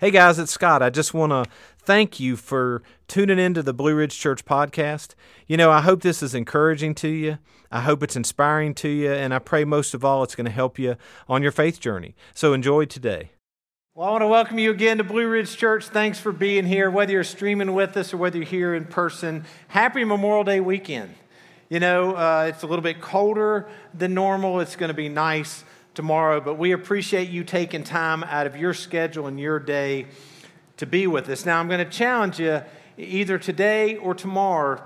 Hey guys, it's Scott. I just want to thank you for tuning into the Blue Ridge Church podcast. You know, I hope this is encouraging to you. I hope it's inspiring to you, and I pray most of all it's going to help you on your faith journey. So enjoy today. Well, I want to welcome you again to Blue Ridge Church. Thanks for being here, whether you're streaming with us or whether you're here in person. Happy Memorial Day weekend. You know, uh, it's a little bit colder than normal. It's going to be nice tomorrow, but we appreciate you taking time out of your schedule and your day to be with us. Now, I'm going to challenge you either today or tomorrow.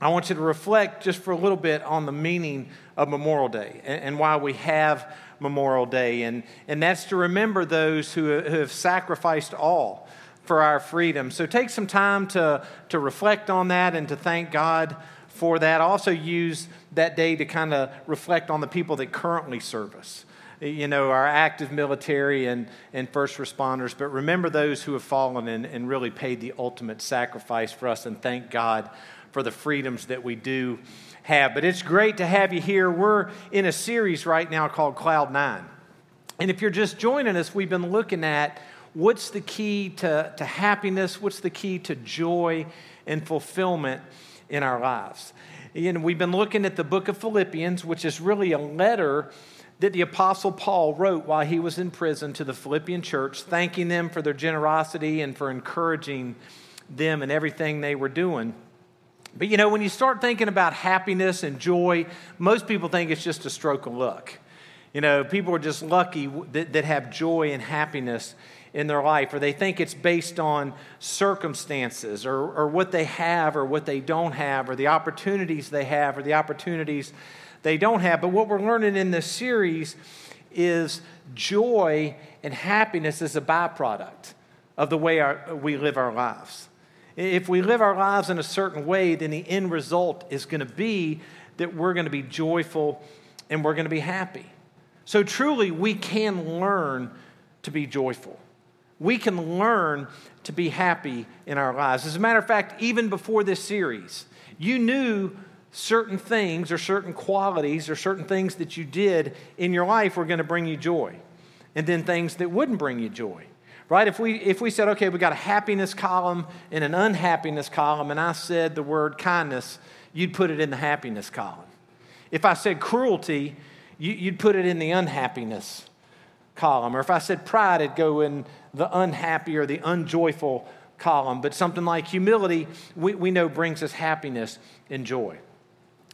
I want you to reflect just for a little bit on the meaning of Memorial Day and, and why we have Memorial Day. And, and that's to remember those who, who have sacrificed all for our freedom. So take some time to, to reflect on that and to thank God for that. Also, use that day to kind of reflect on the people that currently serve us. You know, our active military and, and first responders, but remember those who have fallen and, and really paid the ultimate sacrifice for us, and thank God for the freedoms that we do have. But it's great to have you here. We're in a series right now called Cloud Nine. And if you're just joining us, we've been looking at what's the key to, to happiness, what's the key to joy and fulfillment in our lives. And we've been looking at the book of Philippians, which is really a letter that the Apostle Paul wrote while he was in prison to the Philippian church, thanking them for their generosity and for encouraging them and everything they were doing. But you know, when you start thinking about happiness and joy, most people think it's just a stroke of luck. You know, people are just lucky that, that have joy and happiness in their life, or they think it's based on circumstances or, or what they have or what they don't have, or the opportunities they have or the opportunities they don't have. But what we're learning in this series is joy and happiness is a byproduct of the way our, we live our lives. If we live our lives in a certain way, then the end result is going to be that we're going to be joyful and we're going to be happy. So, truly, we can learn to be joyful we can learn to be happy in our lives. As a matter of fact, even before this series, you knew certain things or certain qualities or certain things that you did in your life were going to bring you joy, and then things that wouldn't bring you joy. Right? If we, if we said, okay, we got a happiness column and an unhappiness column, and I said the word kindness, you'd put it in the happiness column. If I said cruelty, you, you'd put it in the unhappiness column. Or if I said pride, it'd go in the unhappy or the unjoyful column. But something like humility, we, we know brings us happiness and joy.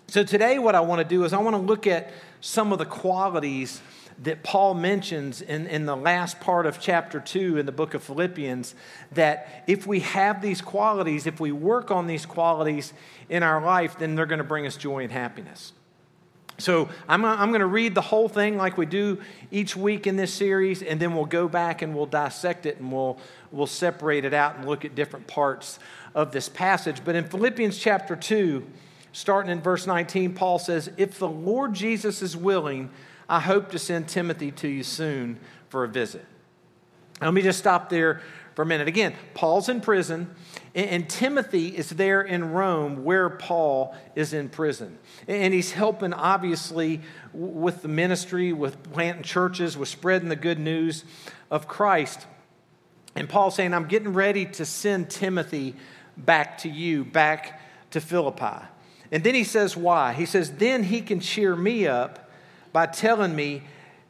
So today, what I want to do is I want to look at some of the qualities that Paul mentions in, in the last part of chapter 2 in the book of Philippians. That if we have these qualities, if we work on these qualities in our life, then they're going to bring us joy and happiness. So I'm, uh, I'm going to read the whole thing like we do each week in this series, and then we'll go back and we'll dissect it and we'll, we'll separate it out and look at different parts of this passage. But in Philippians chapter 2, starting in verse 19, Paul says, If the Lord Jesus is willing, I hope to send Timothy to you soon for a visit. Let me just stop there for a minute. Again, Paul's in prison, and, Timothy is there in Rome where Paul is in prison. And he's helping, obviously, with the ministry, with planting churches, with spreading the good news of Christ. And Paul's saying, I'm getting ready to send Timothy back to you, back to Philippi. And then he says, Why? He says, Then he can cheer me up by telling me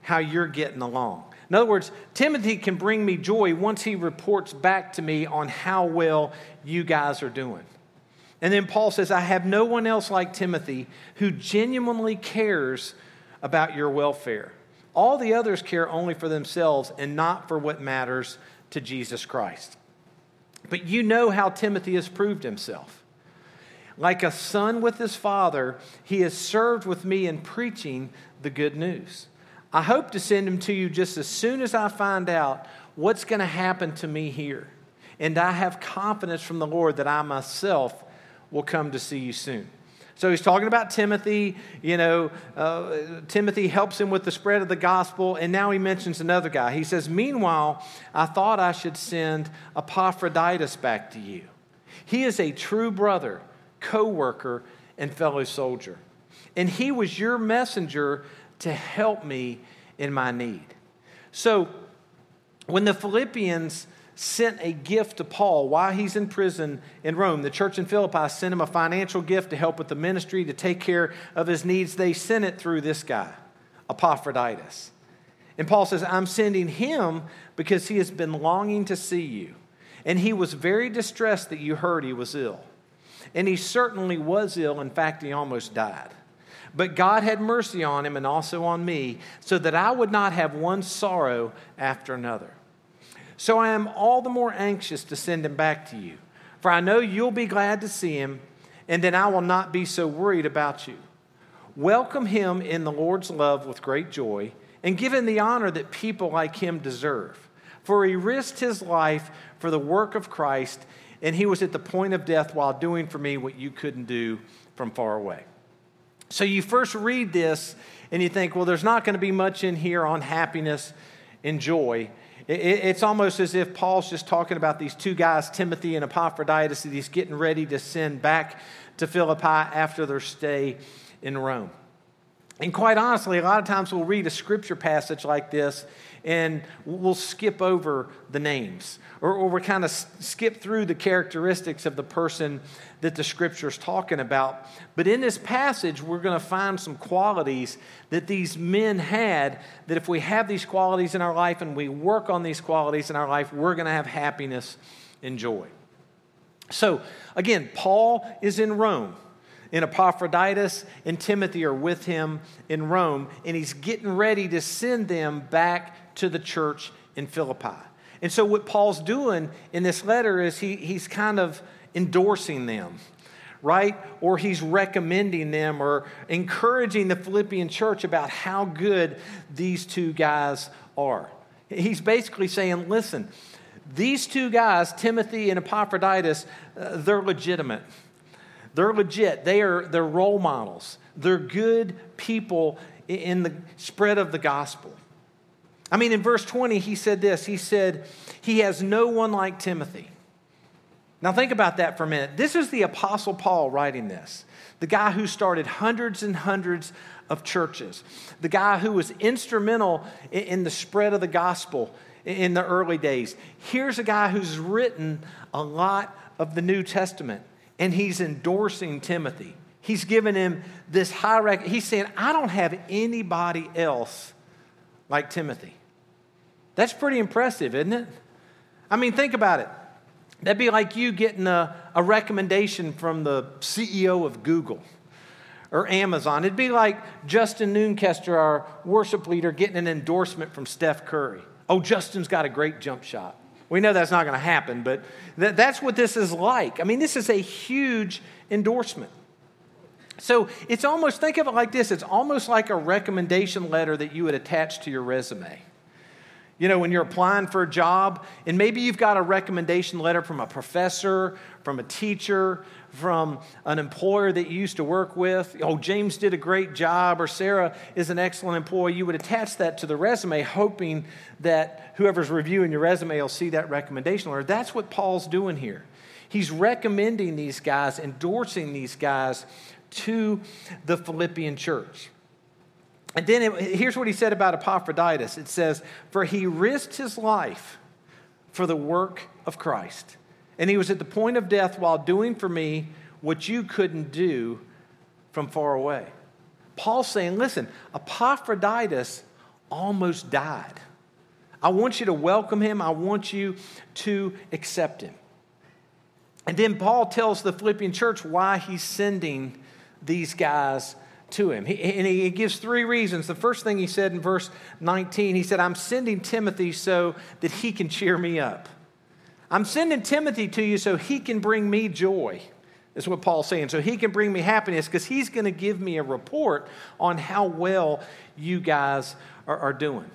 how you're getting along. In other words, Timothy can bring me joy once he reports back to me on how well you guys are doing. And then Paul says, I have no one else like Timothy who genuinely cares about your welfare. All the others care only for themselves and not for what matters to Jesus Christ. But you know how Timothy has proved himself. Like a son with his father, he has served with me in preaching the good news. I hope to send him to you just as soon as I find out what's going to happen to me here. And I have confidence from the Lord that I myself will come to see you soon. So he's talking about Timothy. You know, uh, Timothy helps him with the spread of the gospel. And now he mentions another guy. He says, Meanwhile, I thought I should send Epaphroditus back to you. He is a true brother, co worker, and fellow soldier. And he was your messenger to help me in my need. So, when the Philippians sent a gift to Paul while he's in prison in Rome. The church in Philippi sent him a financial gift to help with the ministry, to take care of his needs. They sent it through this guy, Epaphroditus. And Paul says, I'm sending him because he has been longing to see you. And he was very distressed that you heard he was ill. And he certainly was ill. In fact, he almost died. But God had mercy on him and also on me, so that I would not have one sorrow after another. So I am all the more anxious to send him back to you, for I know you'll be glad to see him, and then I will not be so worried about you. Welcome him in the Lord's love with great joy, and give him the honor that people like him deserve. For he risked his life for the work of Christ, and he was at the point of death while doing for me what you couldn't do from far away. So you first read this, and you think, well, there's not going to be much in here on happiness and joy. It's almost as if Paul's just talking about these two guys, Timothy and Epaphroditus, that he's getting ready to send back to Philippi after their stay in Rome. And quite honestly, a lot of times we'll read a scripture passage like this and we'll skip over the names or, or we'll kind of skip through the characteristics of the person that the scripture is talking about. But in this passage, we're going to find some qualities that these men had that if we have these qualities in our life and we work on these qualities in our life, we're going to have happiness and joy. So, again, Paul is in Rome and Epaphroditus and Timothy are with him in Rome, and he's getting ready to send them back to the church in Philippi. And so, what Paul's doing in this letter is he, he's kind of endorsing them, right? Or he's recommending them or encouraging the Philippian church about how good these two guys are. He's basically saying, listen, these two guys, Timothy and Epaphroditus, uh, they're legitimate. They're legit. They are they're role models. They're good people in the spread of the gospel. I mean, in verse 20, he said this. He said, He has no one like Timothy. Now, think about that for a minute. This is the Apostle Paul writing this, the guy who started hundreds and hundreds of churches, the guy who was instrumental in the spread of the gospel in the early days. Here's a guy who's written a lot of the New Testament and he's endorsing Timothy. He's giving him this high rec- He's saying, I don't have anybody else like Timothy. That's pretty impressive, isn't it? I mean, think about it. That'd be like you getting a, a recommendation from the CEO of Google or Amazon. It'd be like Justin Noonkester, our worship leader, getting an endorsement from Steph Curry. Oh, Justin's got a great jump shot. We know that's not going to happen, but th- that's what this is like. I mean, this is a huge endorsement. So it's almost, think of it like this it's almost like a recommendation letter that you would attach to your resume. You know, when you're applying for a job, and maybe you've got a recommendation letter from a professor, from a teacher, from an employer that you used to work with. Oh, James did a great job, or Sarah is an excellent employee. You would attach that to the resume, hoping that whoever's reviewing your resume will see that recommendation letter. That's what Paul's doing here. He's recommending these guys, endorsing these guys to the Philippian church. And then it, here's what he said about Epaphroditus it says, For he risked his life for the work of Christ. And he was at the point of death while doing for me what you couldn't do from far away. Paul's saying, Listen, Epaphroditus almost died. I want you to welcome him, I want you to accept him. And then Paul tells the Philippian church why he's sending these guys to him. He, and he gives three reasons. The first thing he said in verse 19, he said, I'm sending Timothy so that he can cheer me up. I'm sending Timothy to you so he can bring me joy. Is what Paul's saying. So he can bring me happiness because he's going to give me a report on how well you guys are, are doing.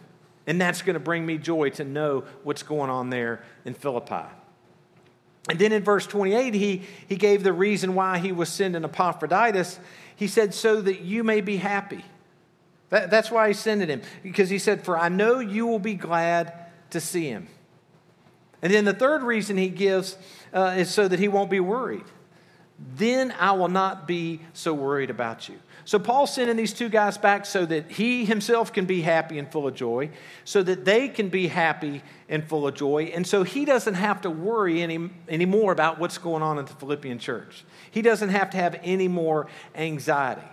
And that's going to bring me joy to know what's going on there in Philippi. And then in verse 28, he, he gave the reason why he was sending Epaphroditus. He said, so that you may be happy. That, that's why he sent him. Because he said, For I know you will be glad to see him. And then the third reason he gives uh, is so that he won't be worried. then I will not be so worried about you. So Paul's sending these two guys back so that he himself can be happy and full of joy, so that they can be happy and full of joy, and so he doesn't have to worry any anymore about what's going on in the Philippian church. He doesn't have to have any more anxiety.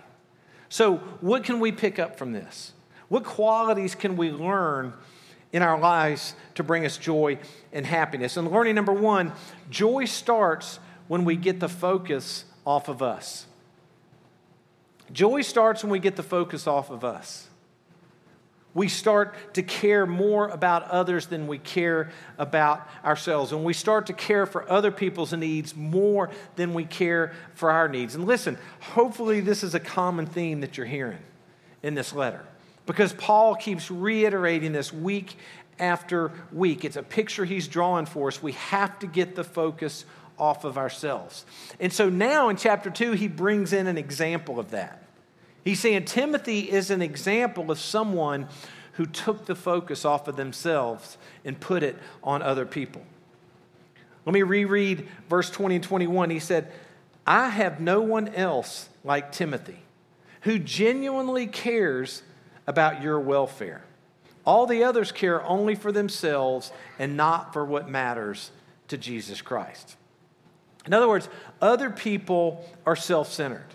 So, what can we pick up from this? What qualities can we learn in our lives to bring us joy and happiness? And learning number one joy starts when we get the focus off of us. Joy starts when we get the focus off of us. We start to care more about others than we care about ourselves. And we start to care for other people's needs more than we care for our needs. And listen, hopefully, this is a common theme that you're hearing in this letter because Paul keeps reiterating this week after week. It's a picture he's drawing for us. We have to get the focus off of ourselves. And so now in chapter 2, he brings in an example of that. He's saying Timothy is an example of someone who took the focus off of themselves and put it on other people. Let me reread verse 20 and 21. He said, I have no one else like Timothy who genuinely cares about your welfare. All the others care only for themselves and not for what matters to Jesus Christ. In other words, other people are self centered.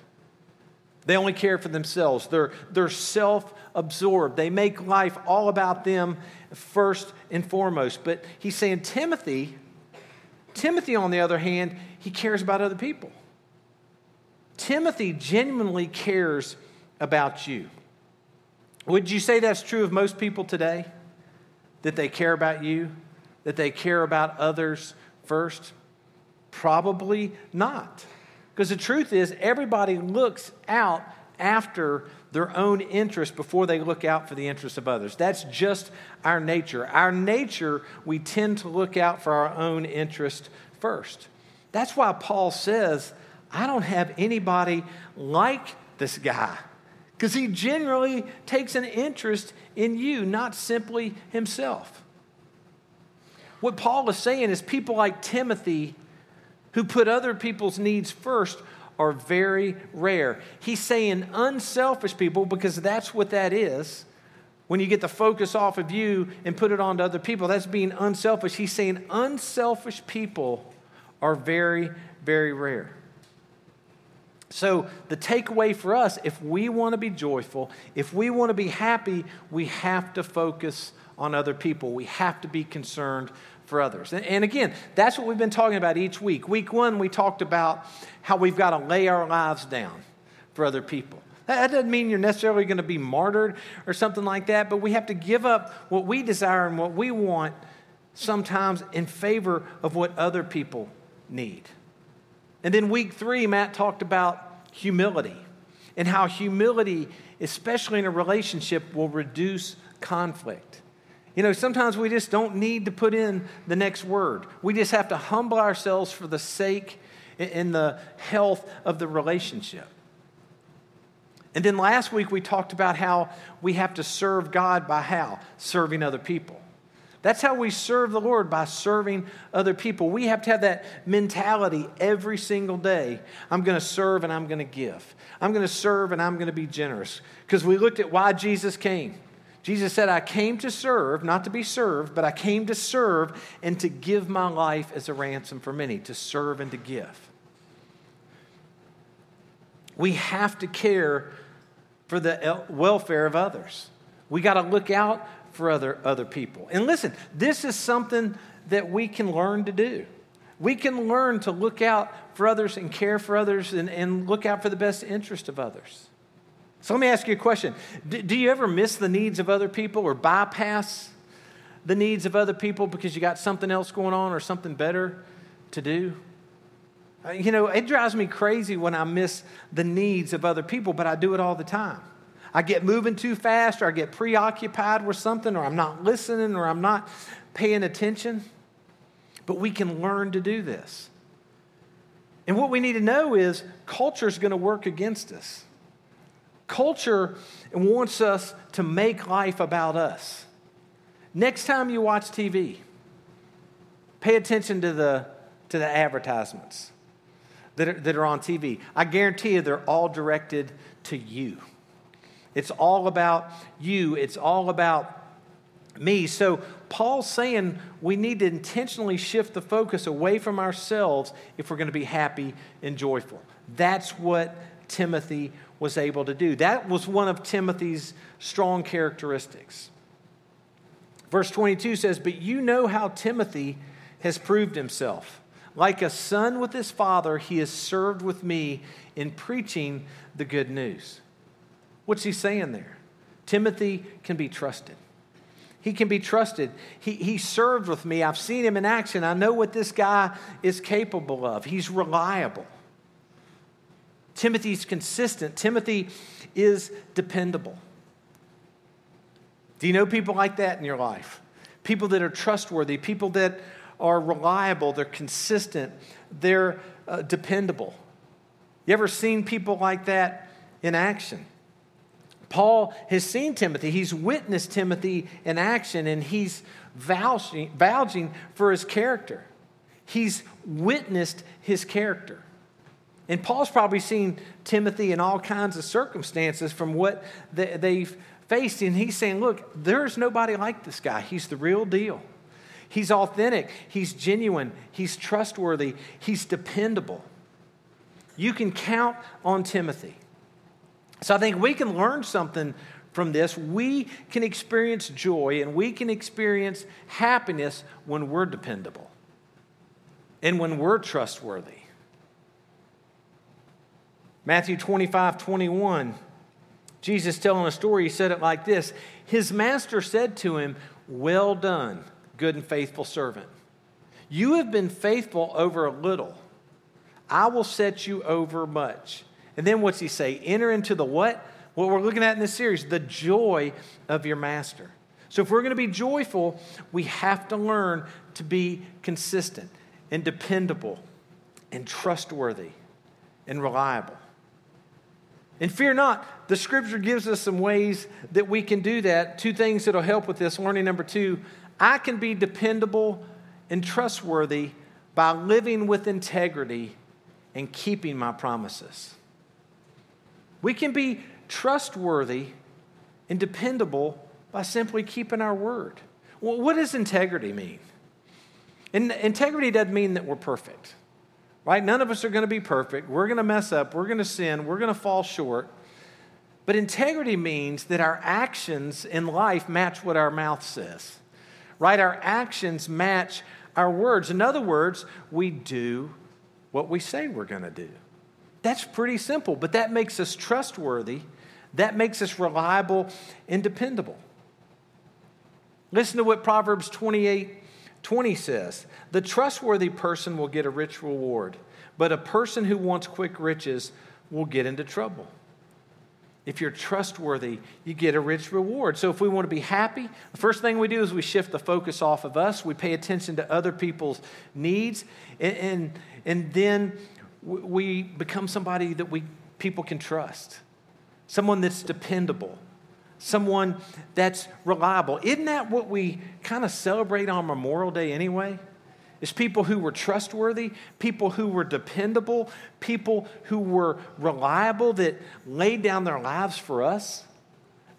They only care for themselves. They're, they're self absorbed. They make life all about them first and foremost. But he's saying, Timothy, Timothy, on the other hand, he cares about other people. Timothy genuinely cares about you. Would you say that's true of most people today? That they care about you? That they care about others first? Probably not. Because the truth is, everybody looks out after their own interest before they look out for the interests of others. That's just our nature. Our nature, we tend to look out for our own interest first. That's why Paul says, I don't have anybody like this guy. Because he generally takes an interest in you, not simply himself. What Paul is saying is people like Timothy who put other people's needs first are very rare. He's saying unselfish people because that's what that is. When you get the focus off of you and put it on to other people, that's being unselfish. He's saying unselfish people are very, very rare. So, the takeaway for us if we want to be joyful, if we want to be happy, we have to focus on other people. We have to be concerned for others. And, and again, that's what we've been talking about each week. Week one, we talked about how we've got to lay our lives down for other people. That doesn't mean you're necessarily going to be martyred or something like that, but we have to give up what we desire and what we want sometimes in favor of what other people need. And then week three, Matt talked about humility and how humility, especially in a relationship, will reduce conflict. You know, sometimes we just don't need to put in the next word. We just have to humble ourselves for the sake and the health of the relationship. And then last week we talked about how we have to serve God by how? Serving other people. That's how we serve the Lord by serving other people. We have to have that mentality every single day. I'm going to serve and I'm going to give. I'm going to serve and I'm going to be generous. Because we looked at why Jesus came. Jesus said, I came to serve, not to be served, but I came to serve and to give my life as a ransom for many, to serve and to give. We have to care for the welfare of others. We got to look out for other, other people. And listen, this is something that we can learn to do. We can learn to look out for others and care for others and, and look out for the best interest of others. So let me ask you a question. Do, do you ever miss the needs of other people or bypass the needs of other people because you got something else going on or something better to do? Uh, you know, it drives me crazy when I miss the needs of other people, but I do it all the time. I get moving too fast, or I get preoccupied with something, or I'm not listening, or I'm not paying attention. But we can learn to do this. And what we need to know is culture is going to work against us. Culture wants us to make life about us. Next time you watch TV, pay attention to the, to the advertisements. that are, that are on TV. I guarantee you they're all directed to you. It's all about you, it's all about me. So, Paul's saying we need to intentionally shift the focus away from ourselves if we're going to be happy and joyful. That's what Timothy was able to do. That was one of Timothy's strong characteristics. Verse 22 says, But you know how Timothy has proved himself. Like a son with his father, he has served with me in preaching the good news. What's he saying there? Timothy can be trusted. He can be trusted. He, he served with me. I've seen him in action. I know what this guy is capable of. He's reliable. Timothy's consistent. Timothy is dependable. Do you know people like that in your life? People that are trustworthy, people that are reliable, they're consistent, they're uh, dependable. You ever seen people like that in action? Paul has seen Timothy, he's witnessed Timothy in action, and he's vouching, vouching for his character. He's witnessed his character. And Paul's probably seen Timothy in all kinds of circumstances from what they've faced, and he's saying, Look, there's nobody like this guy. He's the real deal. He's authentic, he's genuine, he's trustworthy, he's dependable. You can count on Timothy. So I think we can learn something from this. We can experience joy and we can experience happiness when we're dependable and when we're trustworthy. Matthew 25, 21 Jesus telling a story, he said it like this His master said to him, Well done, good and faithful servant. You have been faithful over a little. I will set you over much. And then what's he say? Enter into the what? What we're looking at in this series, the joy of your master. So if we're going to be joyful, we have to learn to be consistent and dependable and trustworthy and reliable. And fear not, the scripture gives us some ways that we can do that. Two things that'll help with this. Learning number two I can be dependable and trustworthy by living with integrity and keeping my promises. We can be trustworthy and dependable by simply keeping our word. Well, what does integrity mean? And integrity doesn't mean that we're perfect right? None of us are going to be perfect. We're going to mess up. We're going to sin. We're going to fall short. But integrity means that our actions in life match what our mouth says, right? Our actions match our words. In other words, we do what we say we're going to do. That's pretty simple, but that makes us trustworthy. That makes us reliable and dependable. Listen to what Proverbs 28 20 says, The trustworthy person will get a rich reward, but a person who wants quick riches will get into trouble. If you're trustworthy, you get a rich reward. So, if we want to be happy, the first thing we do is we shift the focus off of us. We pay attention to other people's needs, and, and, and then we become somebody that we, people can trust, someone that's dependable, someone that's reliable. Isn't that what we kind of celebrate on Memorial Day anyway? Is people who were trustworthy, people who were dependable, people who were reliable, that laid down their lives for us,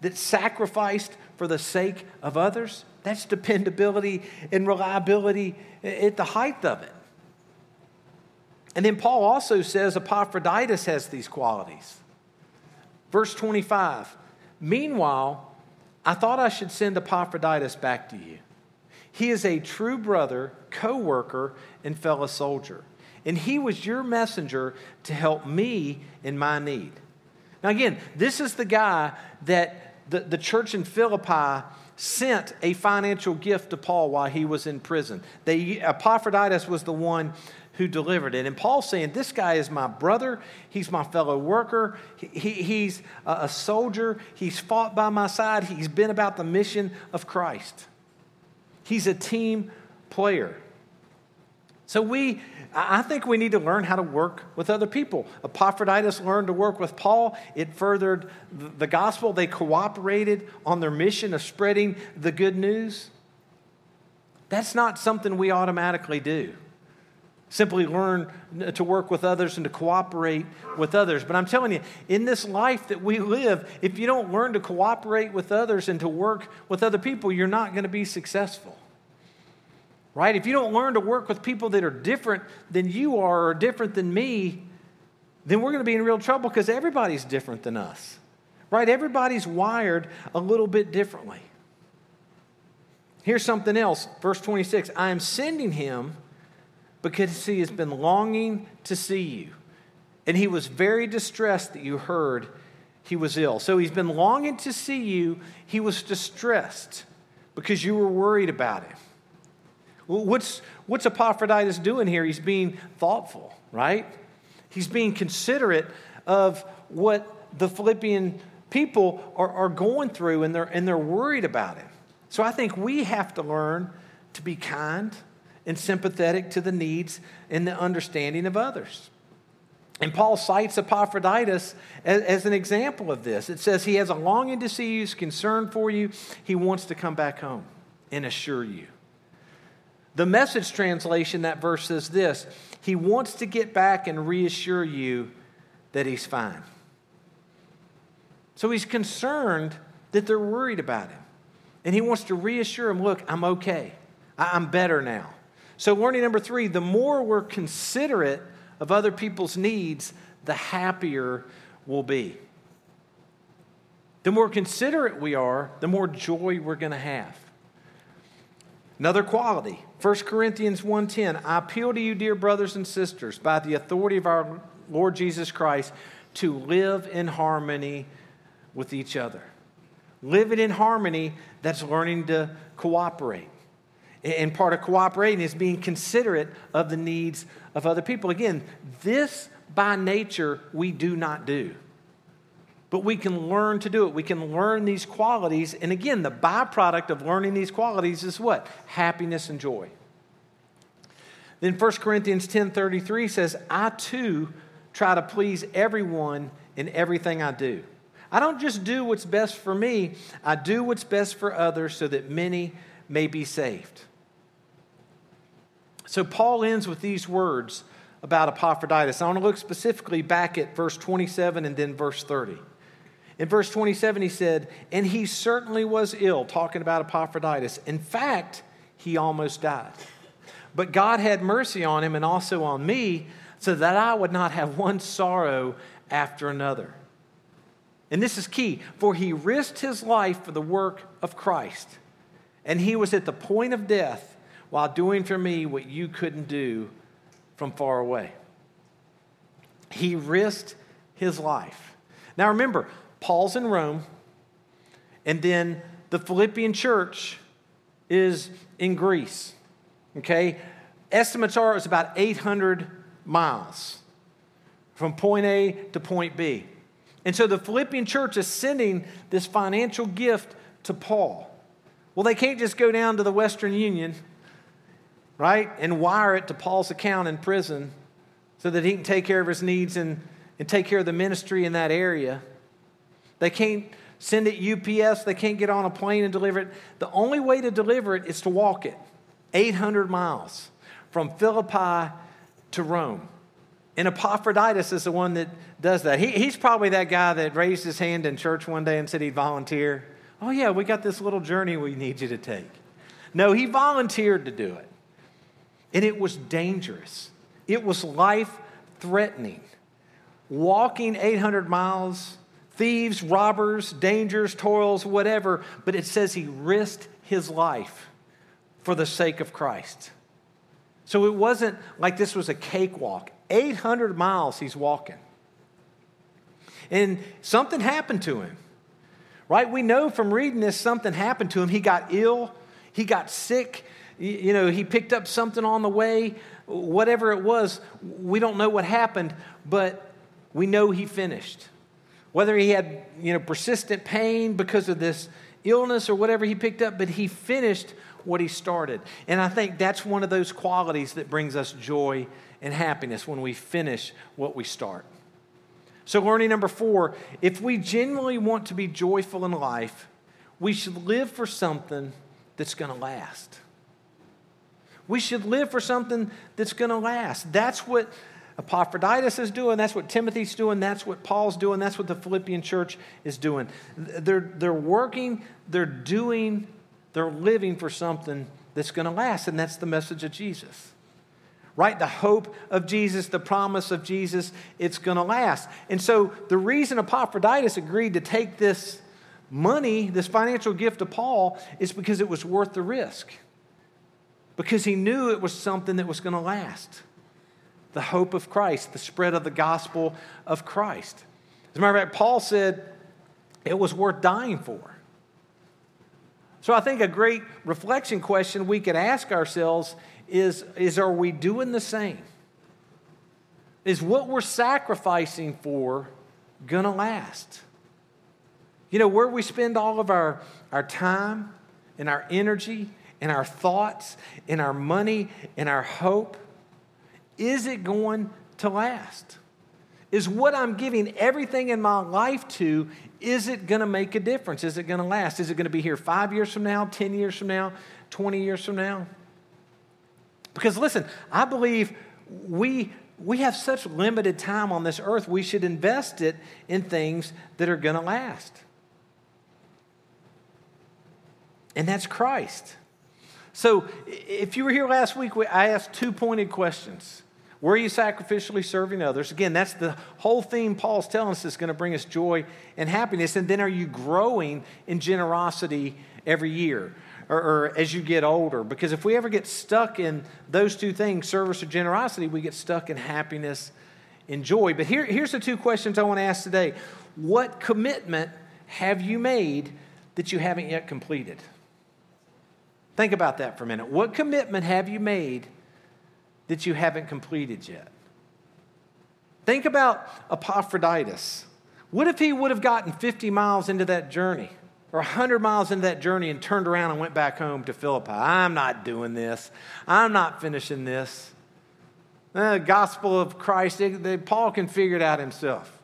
that sacrificed for the sake of others. That's dependability and reliability at the height of it. And then Paul also says Epaphroditus has these qualities. Verse 25 Meanwhile, I thought I should send Epaphroditus back to you. He is a true brother, co worker, and fellow soldier. And he was your messenger to help me in my need. Now, again, this is the guy that the, the church in Philippi sent a financial gift to Paul while he was in prison. They, Epaphroditus was the one who delivered it. And Paul's saying, This guy is my brother. He's my fellow worker. He, he's a soldier. He's fought by my side. He's been about the mission of Christ. He's a team player. So we, I think we need to learn how to work with other people. Epaphroditus learned to work with Paul. It furthered the gospel. They cooperated on their mission of spreading the good news. That's not something we automatically do. Simply learn to work with others and to cooperate with others. But I'm telling you, in this life that we live, if you don't learn to cooperate with others and to work with other people, you're not going to be successful. Right? If you don't learn to work with people that are different than you are or different than me, then we're going to be in real trouble because everybody's different than us. Right? Everybody's wired a little bit differently. Here's something else. Verse 26 I am sending him because he has been longing to see you. And he was very distressed that you heard he was ill. So he's been longing to see you. He was distressed because you were worried about him. What's, what's Epaphroditus doing here? He's being thoughtful, right? He's being considerate of what the Philippian people are, are going through and they're, and they're worried about him. So I think we have to learn to be kind and sympathetic to the needs and the understanding of others. And Paul cites Epaphroditus as, as, an example of this. It says he has a longing to see you, he's concerned for you, he wants to come back home and assure you. The message translation, that verse says this He wants to get back and reassure you that he's fine. So he's concerned that they're worried about him. And he wants to reassure them look, I'm okay. I'm better now. So, learning number three the more we're considerate of other people's needs, the happier we'll be. The more considerate we are, the more joy we're going to have. Another quality, 1 Corinthians 1:10, I appeal to you dear brothers and sisters by the authority of our Lord Jesus Christ to live in harmony with each other. Living in harmony, that's learning to cooperate. And part of cooperating is being considerate of the needs of other people. Again, this by nature we do not do. But we can learn to do it. We can learn these qualities. And again, the byproduct of learning these qualities is what? Happiness and joy. Then 1 Corinthians 10:33 says, "I too try to please everyone in everything I do. I don't just do what's best for me, I do what's best for others so that many may be saved." So Paul ends with these words about Epaphroditus. I want to look specifically back at verse 27 and then verse 30. In verse 27, he said, And he certainly was ill, talking about Epaphroditus. In fact, he almost died. But God had mercy on him and also on me, so that I would not have one sorrow after another. And this is key, for he risked his life for the work of Christ. And he was at the point of death while doing for me what you couldn't do from far away. He risked his life. Now remember, Paul's in Rome, and then the Philippian church is in Greece. Okay? Estimates are it's about 800 miles from point A to point B. And so the Philippian church is sending this financial gift to Paul. Well, they can't just go down to the Western Union right? And wire it to Paul's account in prison so that he can take care of his needs and, and take care of the ministry in that area. They can't send it UPS, they can't get on a plane and deliver it. The only way to deliver it is to walk it 800 miles from Philippi to Rome. And Epaphroditus is the one that does that. He, he's probably that guy that raised his hand in church one day and said he'd volunteer. Oh, yeah, we got this little journey we need you to take. No, he volunteered to do it. And it was dangerous, it was life threatening. Walking 800 miles, thieves, robbers, dangers, toils, whatever, but it says he risked his life for the sake of Christ. So it wasn't like this was a cakewalk. 800 miles he's walking. And something happened to him, right? We know from reading this something happened to him. He got ill, he got sick, you know, he picked up something on the way, whatever it was. We don't know what happened, but we know he finished. Whether he had, you know, persistent pain because of this illness or whatever he picked up, but he finished what he started. And I think that's one of those qualities that brings us joy and happiness when we finish what we start. So, learning number four if we genuinely want to be joyful in life, we should live for something that's going to last. We should live for something that's going to last. That's what Epaphroditus is doing. That's what Timothy's doing. That's what Paul's doing. That's what the Philippian church is doing. They're, they're working, they're doing, they're living for something that's going to last, and that's the message of Jesus. Right? The hope of Jesus, the promise of Jesus, it's going to last. And so the reason Epaphroditus agreed to take this money, this financial gift to Paul, is because it was worth the risk. Because he knew it was something that was going to last. The hope of Christ, the spread of the gospel of Christ. As a matter of fact, Paul said it was worth dying for. So I think a great reflection question we could ask ourselves is, is are we doing the same? Is what we're sacrificing for going to last? You know, where we spend all of our, our time and our energy and our thoughts in our money in our hope, is it going to last? Is what I'm giving everything in my life to, is it going to make a difference? Is it going to last? Is it going to be here five years from now, 10 years from now, 20 years from now? Because listen, I believe we, we have such limited time on this earth, we should invest it in things that are going to last. And that's Christ. So if you were here last week, I asked two pointed questions. Were you sacrificially serving others? Again, that's the whole theme Paul's telling us is going to bring us joy and happiness. And then are you growing in generosity every year? or, or as you get older. Because if we ever get stuck in those two things, service or generosity, we get stuck in happiness and joy. But here, here's the two questions I want to ask today What commitment have you made that you haven't yet completed? Think about that for a minute. What commitment have you made that you haven't completed yet? Think about Epaphroditus. What if he would have gotten 50 miles into that journey? or 100 miles into that journey and turned around and went back home to Philippi. I'm not doing this. I'm not finishing this. The gospel of Christ, they, they, Paul can figure it out himself.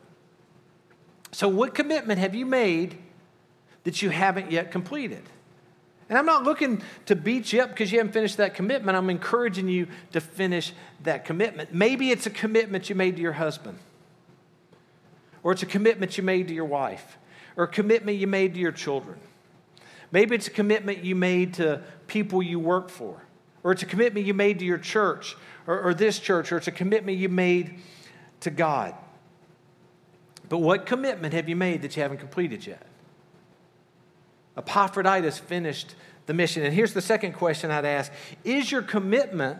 So, what commitment have you made that you haven't yet completed? And I'm not looking to beat you up because you haven't finished that commitment. I'm encouraging you to finish that commitment. Maybe it's a commitment you made to your husband, or it's a commitment you made to your wife or a commitment you made to your children. Maybe it's a commitment you made to people you work for, or it's a commitment you made to your church or, or this church, or it's a commitment you made to God. But what commitment have you made that you haven't completed yet? Epaphroditus finished the mission. And here's the second question I'd ask Is your commitment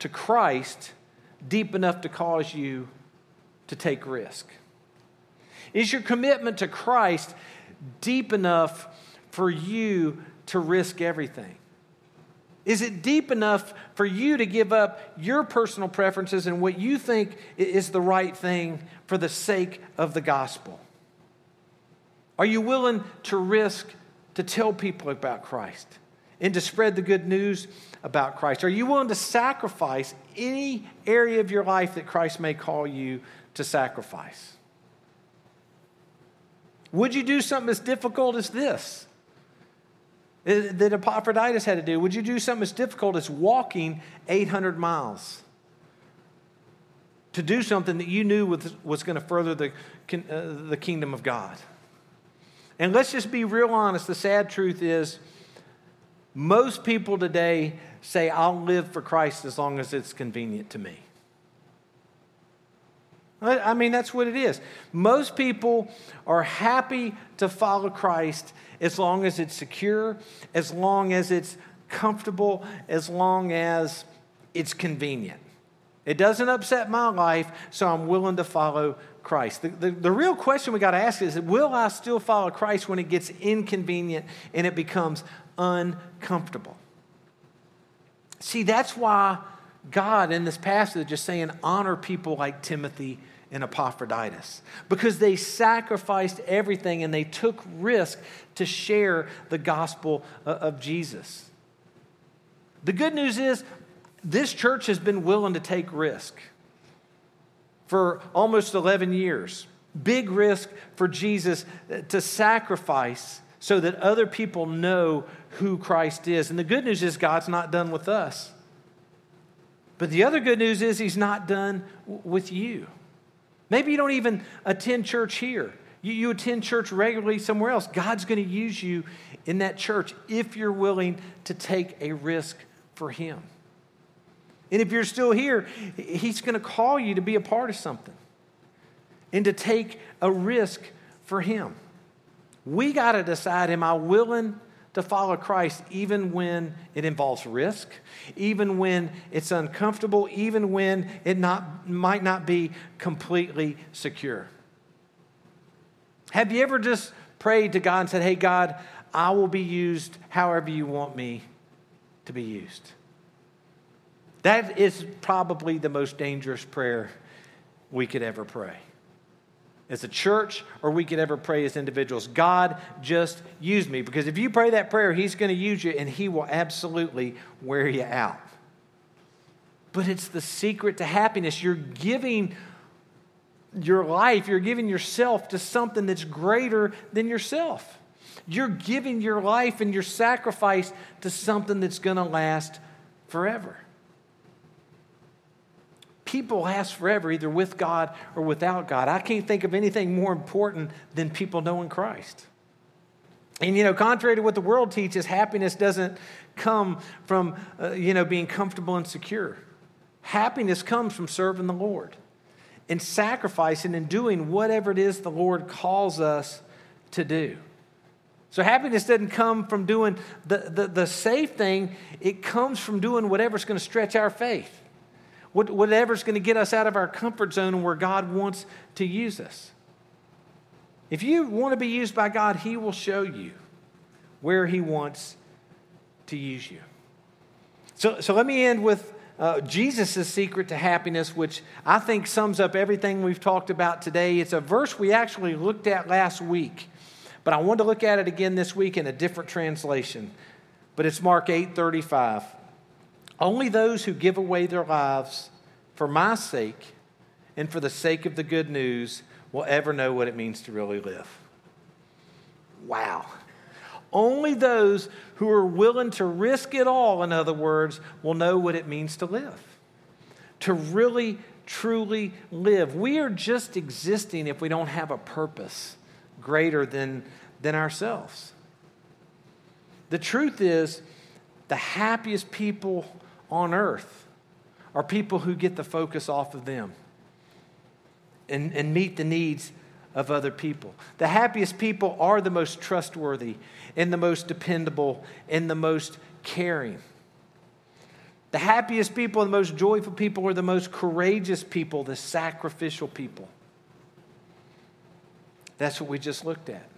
to Christ deep enough to cause you to take risk? Is your commitment to Christ deep enough for you to risk everything? Is it deep enough for you to give up your personal preferences and what you think is the right thing for the sake of the gospel? Are you willing to risk to tell people about Christ and to spread the good news about Christ? Are you willing to sacrifice any area of your life that Christ may call you to sacrifice? Would you do something as difficult as this that Epaphroditus had to do? Would you do something as difficult as walking 800 miles to do something that you knew was, was going to further the, uh, the kingdom of God? And let's just be real honest. The sad truth is, most people today say, I'll live for Christ as long as it's convenient to me. I mean, that's what it is. Most people are happy to follow Christ as long as it's secure, as long as it's comfortable, as long as it's convenient. It doesn't upset my life, so I'm willing to follow Christ. The, the, the real question we got to ask is will I still follow Christ when it gets inconvenient and it becomes uncomfortable? See, that's why God in this passage is saying, honor people like Timothy and Epaphroditus because they sacrificed everything and they took risk to share the gospel uh, of Jesus. The good news is this church has been willing to take risk for almost 11 years. Big risk for Jesus uh, to sacrifice so that other people know who Christ is. And the good news is God's not done with us. But the other good news is he's not done with you. Maybe you don't even attend church here. You, you attend church regularly somewhere else. God's going to use you in that church if you're willing to take a risk for him. And if you're still here, he's going to call you to be a part of something and to take a risk for him. We got to decide am I willing to follow Christ even when it involves risk, even when it's uncomfortable, even when it not, might not be completely secure. Have you ever just prayed to God and said, Hey, God, I will be used however you want me to be used? That is probably the most dangerous prayer we could ever pray as a church or we could ever pray as individuals. God, just use me. Because if you pray that prayer, He's going to use you and He will absolutely wear you out. But it's the secret to happiness. You're giving your life, you're giving yourself to something that's greater than yourself. You're giving your life and your sacrifice to something that's going to last forever people last forever, either with God or without God. I can't think of anything more important than people knowing Christ. And, you know, contrary to what the world teaches, happiness doesn't come from, uh, you know, being comfortable and secure. Happiness comes from serving the Lord and sacrificing and doing whatever it is the Lord calls us to do. So happiness doesn't come from doing the, the, the safe thing, it comes from doing whatever's going to stretch our faith whatever's going to get us out of our comfort zone and where God wants to use us. If you want to be used by God, He will show you where He wants to use you. So, so let me end with uh, Jesus' secret to happiness, which I think sums up everything we've talked about today. It's a verse we actually looked at last week, but I want to look at it again this week in a different translation. But it's Mark 8 35. Only those who give away their lives for my sake and for the sake of the good news will ever know what it means to really live. Wow. Only those who are willing to risk it all, in other words, will know what it means to live. To really, truly live. We are just existing if we don't have a purpose greater than, than ourselves. The truth is, the happiest people on earth are people who get the focus off of them and, and meet the needs of other people. The happiest people are the most trustworthy and the most dependable and the most caring. The happiest people, the most joyful people are the most courageous people, the sacrificial people. That's what we just looked at.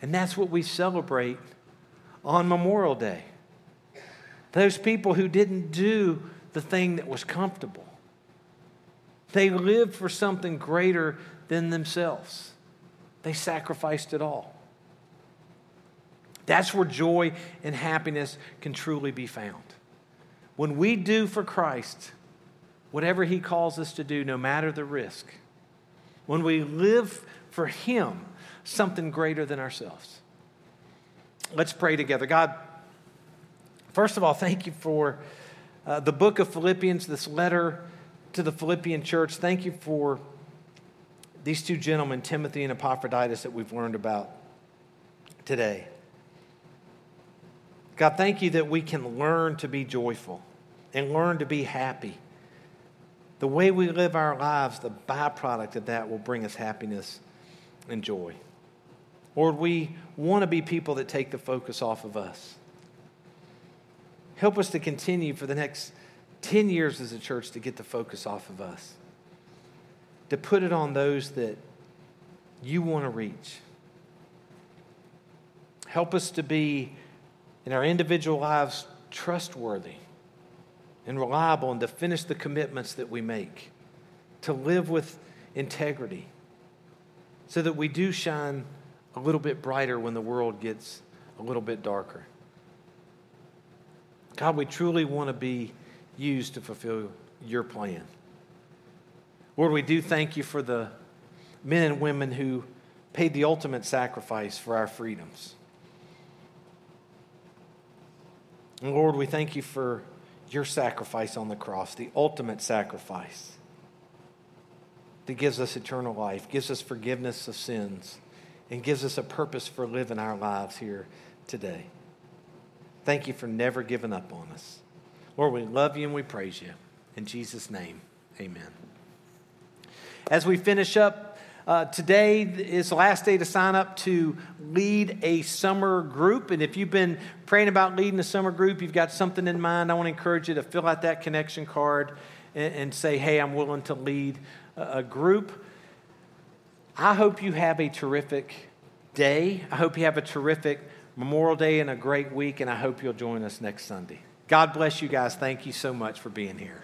And that's what we celebrate on Memorial Day. Those people who didn't do the thing that was comfortable. They lived for something greater than themselves. They sacrificed it all. That's where joy and happiness can truly be found. When we do for Christ whatever He calls us to do, no matter the risk, when we live for Him, something greater than ourselves. Let's pray together. God, First of all, thank you for uh, the book of Philippians, this letter to the Philippian church. Thank you for these two gentlemen, Timothy and Epaphroditus, that we've learned about today. God, thank you that we can learn to be joyful and learn to be happy. The way we live our lives, the byproduct of that will bring us happiness and joy. Lord, we want to be people that take the focus off of us. Help us to continue for the next 10 years as a church to get the focus off of us, to put it on those that you want to reach. Help us to be, in our individual lives, trustworthy and reliable and to finish the commitments that we make, to live with integrity, so that we do shine a little bit brighter when the world gets a little bit darker. God, we truly want to be used to fulfill your plan. Lord, we do thank you for the men and women who paid the ultimate sacrifice for our freedoms. And Lord, we thank you for your sacrifice on the cross, the ultimate sacrifice that gives us eternal life, gives us forgiveness of sins, and gives us a purpose for living our lives here today. Thank you for never giving up on us. Lord, we love you and we praise you. In Jesus' name, amen. As we finish up, uh, today is the last day to sign up to lead a summer group. And if you've been praying about leading a summer group, you've got something in mind, I want to encourage you to fill out that connection card and, and say, hey, I'm willing to lead a, a group. I hope you have a terrific day. I hope you have a terrific Memorial Day and a great week, and I hope you'll join us next Sunday. God bless you guys. Thank you so much for being here.